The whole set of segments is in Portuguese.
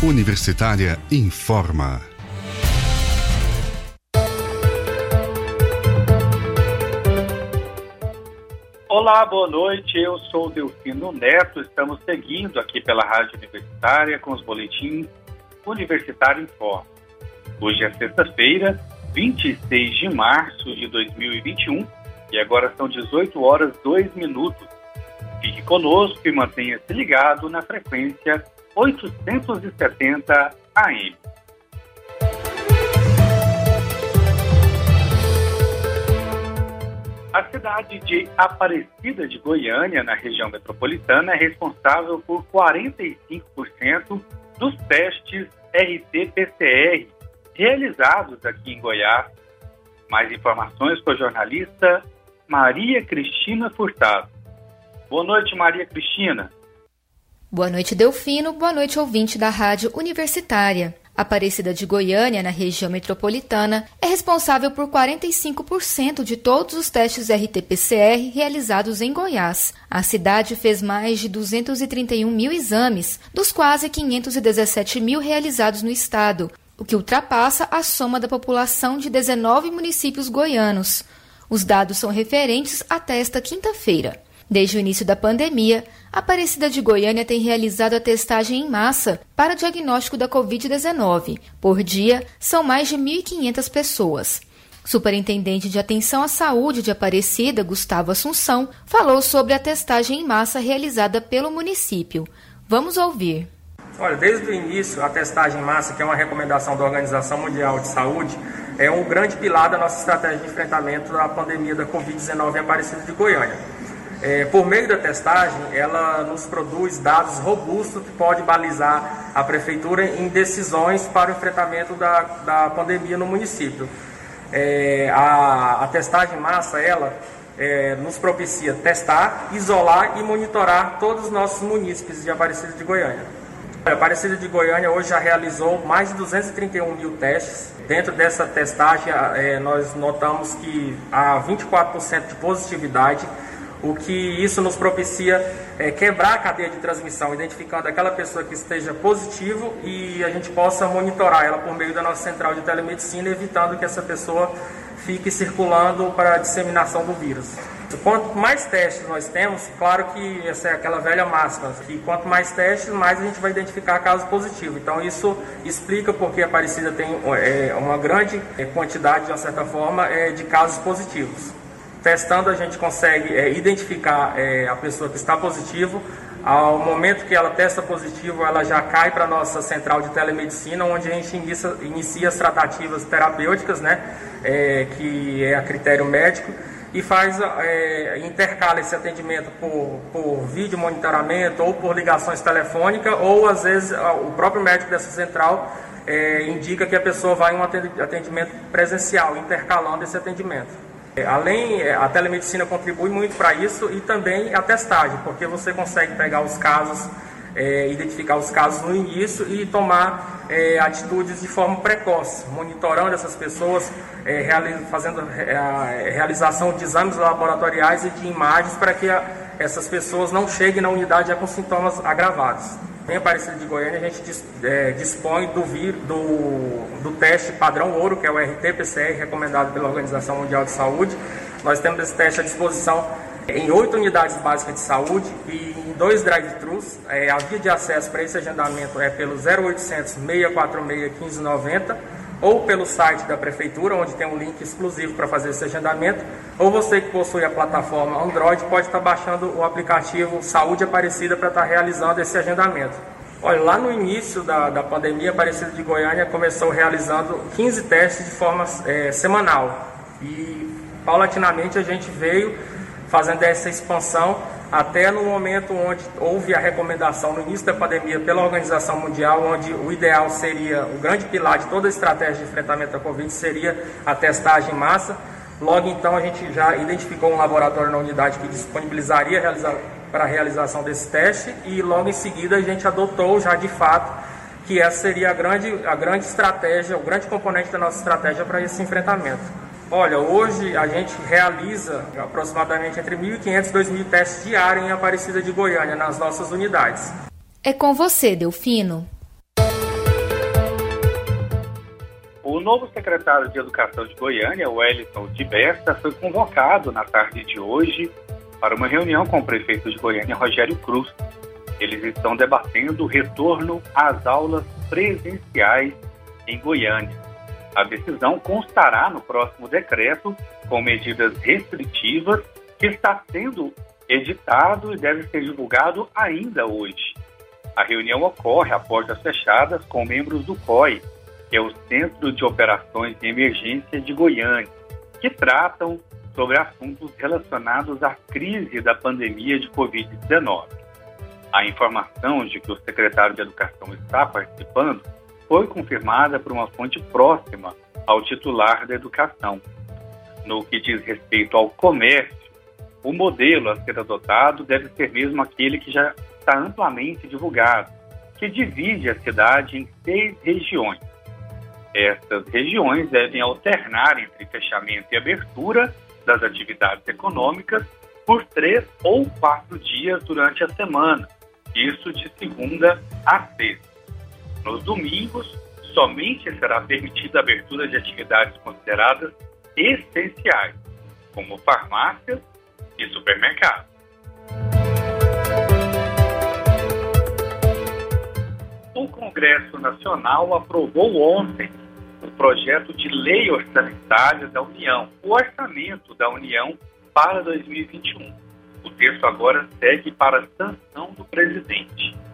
Universitária informa. Olá, boa noite. Eu sou o Delfino Neto. Estamos seguindo aqui pela Rádio Universitária com os boletins Universitário Informa. Hoje é sexta-feira, 26 de março de 2021 e agora são 18 horas 2 minutos. Fique conosco e mantenha-se ligado na frequência 870 AM. A cidade de Aparecida de Goiânia, na região metropolitana, é responsável por 45% dos testes RT-PCR realizados aqui em Goiás. Mais informações com a jornalista Maria Cristina Furtado. Boa noite, Maria Cristina. Boa noite, Delfino. Boa noite, ouvinte da Rádio Universitária. Aparecida de Goiânia, na região metropolitana, é responsável por 45% de todos os testes RT-PCR realizados em Goiás. A cidade fez mais de 231 mil exames, dos quase 517 mil realizados no estado, o que ultrapassa a soma da população de 19 municípios goianos. Os dados são referentes até esta quinta-feira. Desde o início da pandemia, a Aparecida de Goiânia tem realizado a testagem em massa para diagnóstico da Covid-19. Por dia, são mais de 1.500 pessoas. Superintendente de Atenção à Saúde de Aparecida, Gustavo Assunção, falou sobre a testagem em massa realizada pelo município. Vamos ouvir. Olha, desde o início, a testagem em massa, que é uma recomendação da Organização Mundial de Saúde, é um grande pilar da nossa estratégia de enfrentamento da pandemia da Covid-19 em Aparecida de Goiânia. É, por meio da testagem, ela nos produz dados robustos que podem balizar a prefeitura em decisões para o enfrentamento da, da pandemia no município. É, a, a, testagem massa, ela é, nos propicia testar, isolar e monitorar todos os nossos munícipes de Aparecida de Goiânia. A Aparecida de Goiânia hoje já realizou mais de 231 mil testes. Dentro dessa testagem, é, nós notamos que há 24% de positividade o que isso nos propicia é quebrar a cadeia de transmissão, identificando aquela pessoa que esteja positivo e a gente possa monitorar ela por meio da nossa central de telemedicina, evitando que essa pessoa fique circulando para a disseminação do vírus. Quanto mais testes nós temos, claro que essa é aquela velha máxima, que quanto mais testes, mais a gente vai identificar casos positivos. Então isso explica porque a Aparecida tem é, uma grande quantidade, de uma certa forma, é, de casos positivos. Testando, a gente consegue é, identificar é, a pessoa que está positivo. Ao momento que ela testa positivo, ela já cai para a nossa central de telemedicina, onde a gente inicia, inicia as tratativas terapêuticas, né, é, que é a critério médico, e faz, é, intercala esse atendimento por, por vídeo monitoramento ou por ligações telefônicas, ou às vezes o próprio médico dessa central é, indica que a pessoa vai em um atendimento presencial, intercalando esse atendimento. É, além, é, a telemedicina contribui muito para isso e também a testagem, porque você consegue pegar os casos, é, identificar os casos no início e tomar é, atitudes de forma precoce, monitorando essas pessoas, é, fazendo é, a realização de exames laboratoriais e de imagens para que a, essas pessoas não cheguem na unidade já com sintomas agravados. Em Aparecida de Goiânia, a gente é, dispõe do, do, do teste padrão ouro, que é o RT-PCR, recomendado pela Organização Mundial de Saúde. Nós temos esse teste à disposição em oito unidades básicas de saúde e em dois drive-thrus. É, a via de acesso para esse agendamento é pelo 0800 646 1590 ou pelo site da prefeitura, onde tem um link exclusivo para fazer esse agendamento, ou você que possui a plataforma Android pode estar baixando o aplicativo Saúde Aparecida para estar realizando esse agendamento. Olha, lá no início da, da pandemia, Aparecida de Goiânia começou realizando 15 testes de forma é, semanal e paulatinamente a gente veio fazendo essa expansão até no momento onde houve a recomendação no início da pandemia pela Organização Mundial, onde o ideal seria, o grande pilar de toda a estratégia de enfrentamento da Covid seria a testagem em massa. Logo então a gente já identificou um laboratório na unidade que disponibilizaria realizar, para a realização desse teste e logo em seguida a gente adotou já de fato que essa seria a grande, a grande estratégia, o grande componente da nossa estratégia para esse enfrentamento. Olha, hoje a gente realiza aproximadamente entre 1.500 e 2.000 testes diários em Aparecida de Goiânia, nas nossas unidades. É com você, Delfino. O novo secretário de Educação de Goiânia, Wellington de Besta, foi convocado na tarde de hoje para uma reunião com o prefeito de Goiânia, Rogério Cruz. Eles estão debatendo o retorno às aulas presenciais em Goiânia. A decisão constará no próximo decreto com medidas restritivas que está sendo editado e deve ser divulgado ainda hoje. A reunião ocorre a portas fechadas com membros do COI, que é o Centro de Operações de Emergência de Goiânia, que tratam sobre assuntos relacionados à crise da pandemia de Covid-19. A informação de que o secretário de Educação está participando foi confirmada por uma fonte próxima ao titular da educação. No que diz respeito ao comércio, o modelo a ser adotado deve ser mesmo aquele que já está amplamente divulgado, que divide a cidade em seis regiões. Essas regiões devem alternar entre fechamento e abertura das atividades econômicas por três ou quatro dias durante a semana, isso de segunda a sexta. Nos domingos, somente será permitida a abertura de atividades consideradas essenciais, como farmácias e supermercados. O Congresso Nacional aprovou ontem o projeto de lei orçamentária da União, o orçamento da União para 2021. O texto agora segue para a sanção do presidente.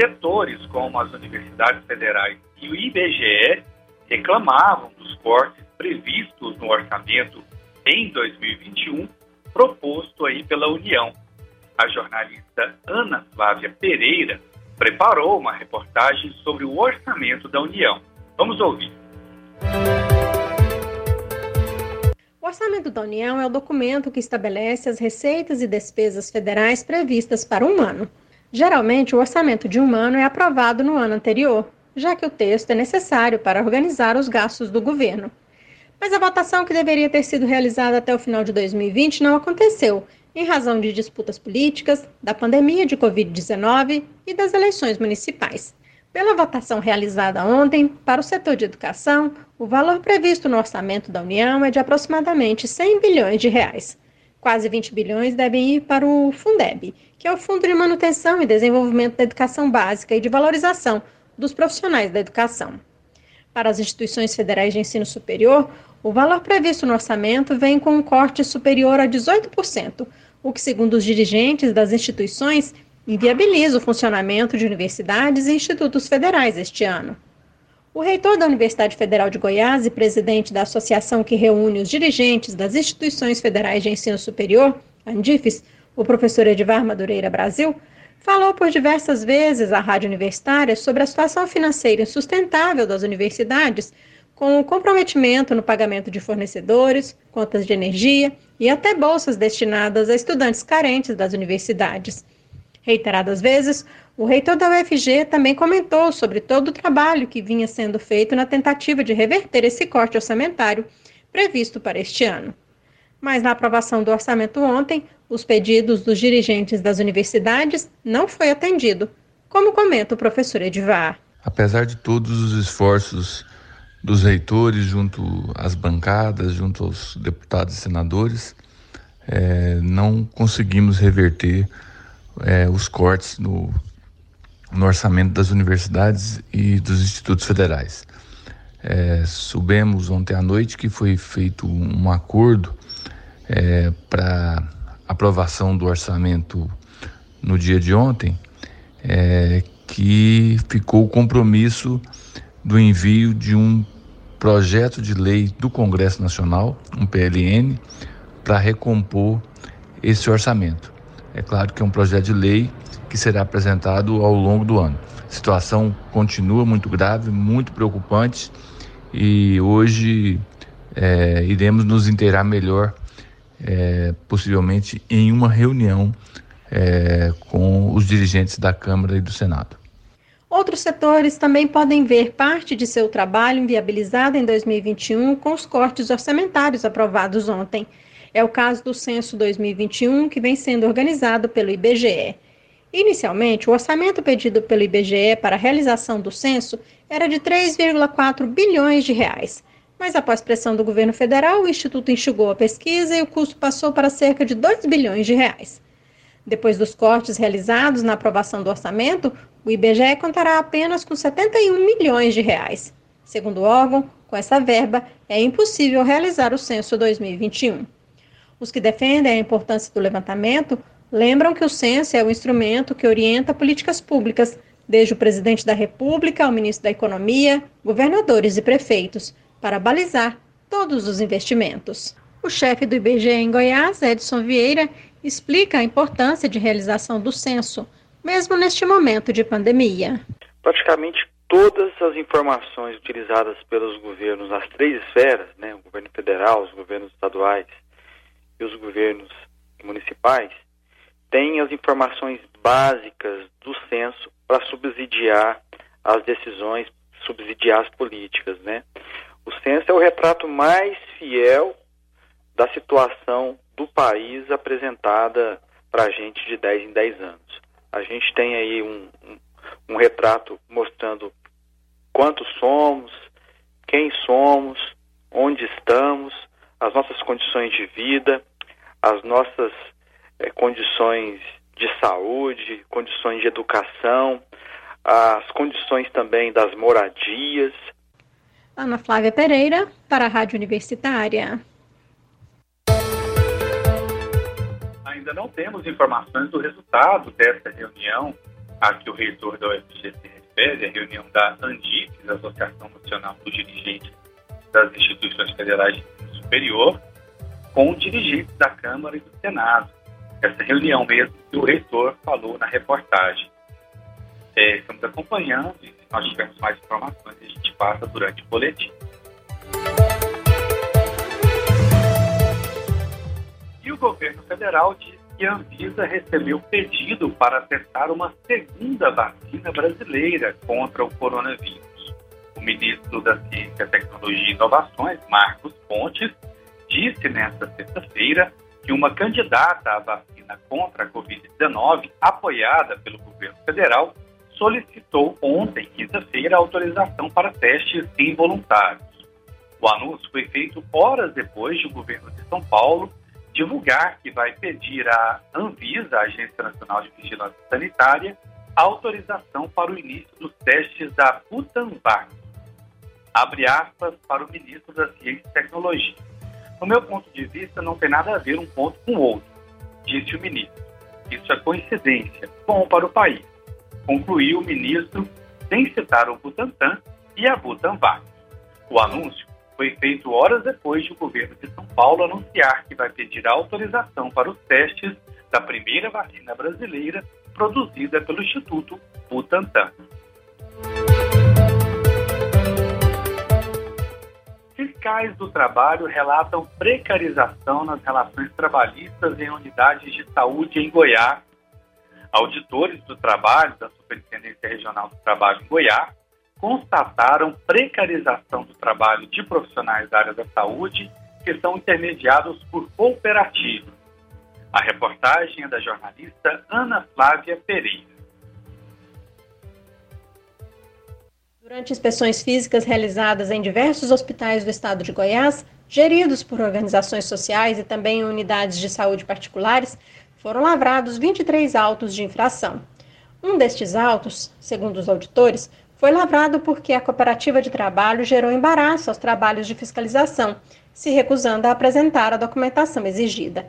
Setores como as universidades federais e o IBGE reclamavam dos cortes previstos no orçamento em 2021 proposto aí pela União. A jornalista Ana Flávia Pereira preparou uma reportagem sobre o orçamento da União. Vamos ouvir. O Orçamento da União é o documento que estabelece as receitas e despesas federais previstas para um ano. Geralmente, o orçamento de um ano é aprovado no ano anterior, já que o texto é necessário para organizar os gastos do governo. Mas a votação que deveria ter sido realizada até o final de 2020 não aconteceu, em razão de disputas políticas, da pandemia de Covid-19 e das eleições municipais. Pela votação realizada ontem, para o setor de educação, o valor previsto no orçamento da União é de aproximadamente 100 bilhões de reais. Quase 20 bilhões devem ir para o Fundeb, que é o Fundo de Manutenção e Desenvolvimento da Educação Básica e de Valorização dos Profissionais da Educação. Para as instituições federais de ensino superior, o valor previsto no orçamento vem com um corte superior a 18%, o que, segundo os dirigentes das instituições, inviabiliza o funcionamento de universidades e institutos federais este ano. O reitor da Universidade Federal de Goiás e presidente da associação que reúne os dirigentes das instituições federais de ensino superior, ANDIFES, o professor Edvar Madureira Brasil, falou por diversas vezes à Rádio Universitária sobre a situação financeira insustentável das universidades, com o comprometimento no pagamento de fornecedores, contas de energia e até bolsas destinadas a estudantes carentes das universidades. Reiteradas vezes, o reitor da UFG também comentou sobre todo o trabalho que vinha sendo feito na tentativa de reverter esse corte orçamentário previsto para este ano. Mas na aprovação do orçamento ontem, os pedidos dos dirigentes das universidades não foi atendido, como comenta o professor Edivar. Apesar de todos os esforços dos reitores junto às bancadas, junto aos deputados e senadores, é, não conseguimos reverter é, os cortes no, no, orçamento das universidades e dos institutos federais. É, soubemos ontem à noite que foi feito um acordo é, para aprovação do orçamento no dia de ontem, é, que ficou o compromisso do envio de um projeto de lei do Congresso Nacional, um PLN, para recompor esse orçamento. É claro que é um projeto de lei que será apresentado ao longo do ano. A situação continua muito grave, muito preocupante e hoje é, iremos nos inteirar melhor é, possivelmente em uma reunião é, com os dirigentes da Câmara e do Senado. Outros setores também podem ver parte de seu trabalho inviabilizado em 2021 com os cortes orçamentários aprovados ontem. É o caso do Censo 2021, que vem sendo organizado pelo IBGE. Inicialmente, o orçamento pedido pelo IBGE para a realização do censo era de 3,4 bilhões de reais. Mas após pressão do governo federal, o instituto enxugou a pesquisa e o custo passou para cerca de 2 bilhões de reais. Depois dos cortes realizados na aprovação do orçamento, o IBGE contará apenas com 71 milhões de reais. Segundo o órgão, com essa verba é impossível realizar o censo 2021. Os que defendem a importância do levantamento lembram que o censo é o instrumento que orienta políticas públicas, desde o presidente da República ao ministro da Economia, governadores e prefeitos, para balizar todos os investimentos. O chefe do IBGE em Goiás, Edson Vieira, explica a importância de realização do censo, mesmo neste momento de pandemia. Praticamente todas as informações utilizadas pelos governos nas três esferas, né, o governo federal, os governos estaduais e os governos municipais, têm as informações básicas do censo para subsidiar as decisões, subsidiar as políticas, né? O censo é o retrato mais fiel da situação do país apresentada para a gente de 10 em 10 anos. A gente tem aí um, um, um retrato mostrando quantos somos, quem somos, onde estamos, as nossas condições de vida, as nossas é, condições de saúde, condições de educação, as condições também das moradias. Ana Flávia Pereira, para a Rádio Universitária. Ainda não temos informações do resultado dessa reunião a que o reitor da UFG se refere, a reunião da ANDIPES, Associação Nacional dos Dirigentes das Instituições Federais de Superior, com dirigentes da Câmara e do Senado. Essa reunião mesmo que o reitor falou na reportagem. É, estamos acompanhando e se nós tivermos mais informações, a gente passa durante o boletim. E o governo federal disse que a Anvisa recebeu pedido para testar uma segunda vacina brasileira contra o coronavírus. Ministro da Ciência, Tecnologia e Inovações, Marcos Pontes, disse nesta sexta-feira que uma candidata à vacina contra a Covid-19, apoiada pelo governo federal, solicitou ontem, quinta-feira, autorização para testes involuntários. O anúncio foi feito horas depois de o governo de São Paulo divulgar que vai pedir à Anvisa, a Agência Nacional de Vigilância Sanitária, autorização para o início dos testes da Butanvac. Abre aspas para o ministro da Ciência e Tecnologia. No meu ponto de vista, não tem nada a ver um ponto com o outro, disse o ministro. Isso é coincidência, bom para o país, concluiu o ministro, sem citar o Butantan e a Butanvac. O anúncio foi feito horas depois de o governo de São Paulo anunciar que vai pedir autorização para os testes da primeira vacina brasileira produzida pelo Instituto Butantan. Fiscais do trabalho relatam precarização nas relações trabalhistas em unidades de saúde em Goiás. Auditores do trabalho da Superintendência Regional do Trabalho em Goiás constataram precarização do trabalho de profissionais da área da saúde que são intermediados por cooperativas. A reportagem é da jornalista Ana Flávia Pereira. Durante inspeções físicas realizadas em diversos hospitais do estado de Goiás, geridos por organizações sociais e também unidades de saúde particulares, foram lavrados 23 autos de infração. Um destes autos, segundo os auditores, foi lavrado porque a cooperativa de trabalho gerou embaraço aos trabalhos de fiscalização, se recusando a apresentar a documentação exigida.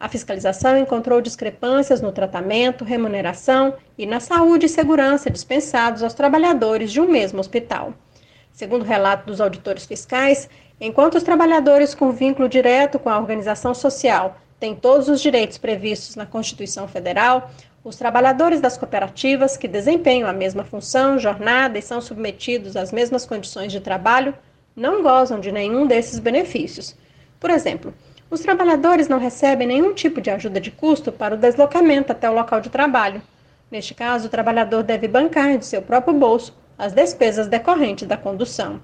A fiscalização encontrou discrepâncias no tratamento, remuneração e na saúde e segurança dispensados aos trabalhadores de um mesmo hospital. Segundo o relato dos auditores fiscais, enquanto os trabalhadores com vínculo direto com a organização social têm todos os direitos previstos na Constituição Federal, os trabalhadores das cooperativas que desempenham a mesma função, jornada e são submetidos às mesmas condições de trabalho não gozam de nenhum desses benefícios. Por exemplo, os trabalhadores não recebem nenhum tipo de ajuda de custo para o deslocamento até o local de trabalho. Neste caso, o trabalhador deve bancar de seu próprio bolso as despesas decorrentes da condução.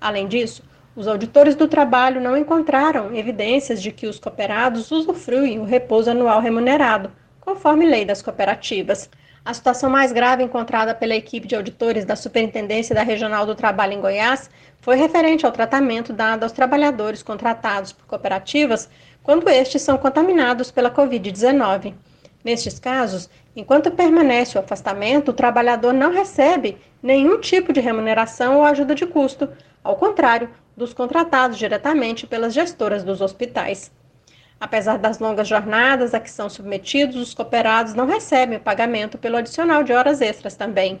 Além disso, os auditores do trabalho não encontraram evidências de que os cooperados usufruem o repouso anual remunerado, conforme lei das cooperativas. A situação mais grave encontrada pela equipe de auditores da Superintendência da Regional do Trabalho em Goiás foi referente ao tratamento dado aos trabalhadores contratados por cooperativas quando estes são contaminados pela Covid-19. Nestes casos, enquanto permanece o afastamento, o trabalhador não recebe nenhum tipo de remuneração ou ajuda de custo, ao contrário dos contratados diretamente pelas gestoras dos hospitais. Apesar das longas jornadas a que são submetidos, os cooperados não recebem o pagamento pelo adicional de horas extras também.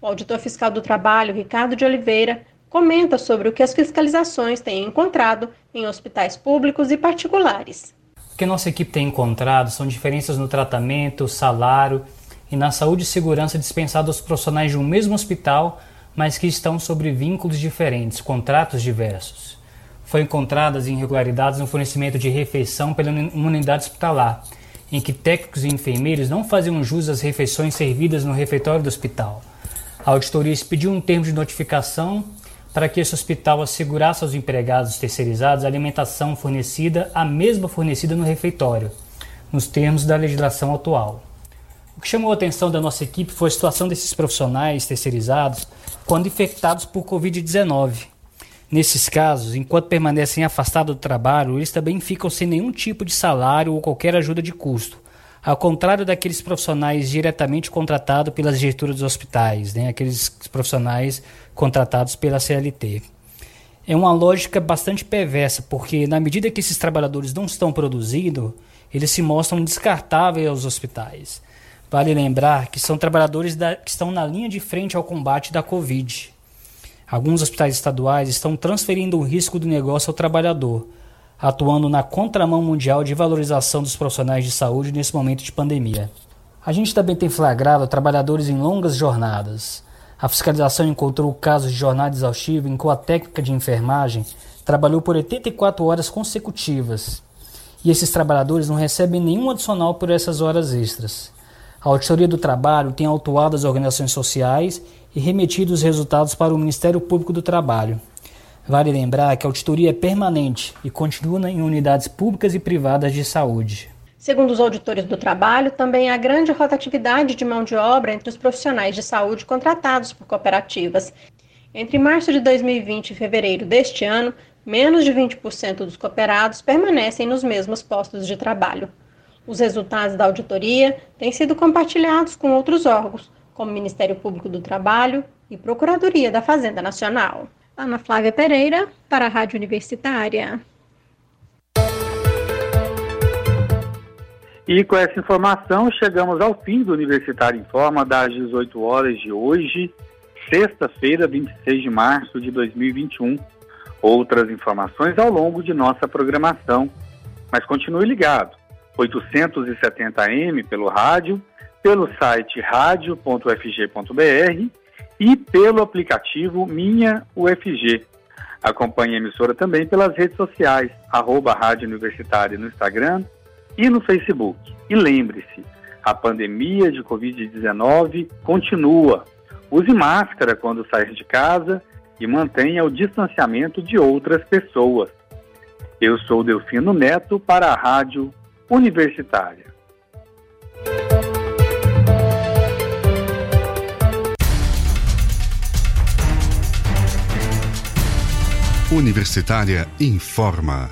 O auditor fiscal do trabalho, Ricardo de Oliveira, comenta sobre o que as fiscalizações têm encontrado em hospitais públicos e particulares. O que nossa equipe tem encontrado são diferenças no tratamento, salário e na saúde e segurança dispensados aos profissionais de um mesmo hospital, mas que estão sobre vínculos diferentes, contratos diversos foi encontradas irregularidades no fornecimento de refeição pela unidade hospitalar, em que técnicos e enfermeiros não faziam jus às refeições servidas no refeitório do hospital. A auditoria pediu um termo de notificação para que esse hospital assegurasse aos empregados terceirizados a alimentação fornecida, a mesma fornecida no refeitório, nos termos da legislação atual. O que chamou a atenção da nossa equipe foi a situação desses profissionais terceirizados quando infectados por Covid-19 Nesses casos, enquanto permanecem afastados do trabalho, eles também ficam sem nenhum tipo de salário ou qualquer ajuda de custo. Ao contrário daqueles profissionais diretamente contratados pelas diretoras dos hospitais, né? aqueles profissionais contratados pela CLT. É uma lógica bastante perversa, porque na medida que esses trabalhadores não estão produzindo, eles se mostram descartáveis aos hospitais. Vale lembrar que são trabalhadores da, que estão na linha de frente ao combate da Covid. Alguns hospitais estaduais estão transferindo o risco do negócio ao trabalhador, atuando na contramão mundial de valorização dos profissionais de saúde nesse momento de pandemia. A gente também tem flagrado trabalhadores em longas jornadas. A fiscalização encontrou casos de jornada exaustiva em que a técnica de enfermagem trabalhou por 84 horas consecutivas. E esses trabalhadores não recebem nenhum adicional por essas horas extras. A Auditoria do Trabalho tem autuado as organizações sociais e remetido os resultados para o Ministério Público do Trabalho. Vale lembrar que a auditoria é permanente e continua em unidades públicas e privadas de saúde. Segundo os auditores do trabalho, também há grande rotatividade de mão de obra entre os profissionais de saúde contratados por cooperativas. Entre março de 2020 e fevereiro deste ano, menos de 20% dos cooperados permanecem nos mesmos postos de trabalho. Os resultados da auditoria têm sido compartilhados com outros órgãos, como Ministério Público do Trabalho e Procuradoria da Fazenda Nacional. Ana Flávia Pereira, para a Rádio Universitária. E com essa informação, chegamos ao fim do Universitário em Forma das 18 horas de hoje, sexta-feira, 26 de março de 2021. Outras informações ao longo de nossa programação. Mas continue ligado. 870M pelo rádio pelo site radio.ufg.br e pelo aplicativo Minha UFG. Acompanhe a emissora também pelas redes sociais, arroba Rádio Universitária no Instagram e no Facebook. E lembre-se, a pandemia de Covid-19 continua. Use máscara quando sair de casa e mantenha o distanciamento de outras pessoas. Eu sou Delfino Neto para a Rádio Universitária. Universitária informa.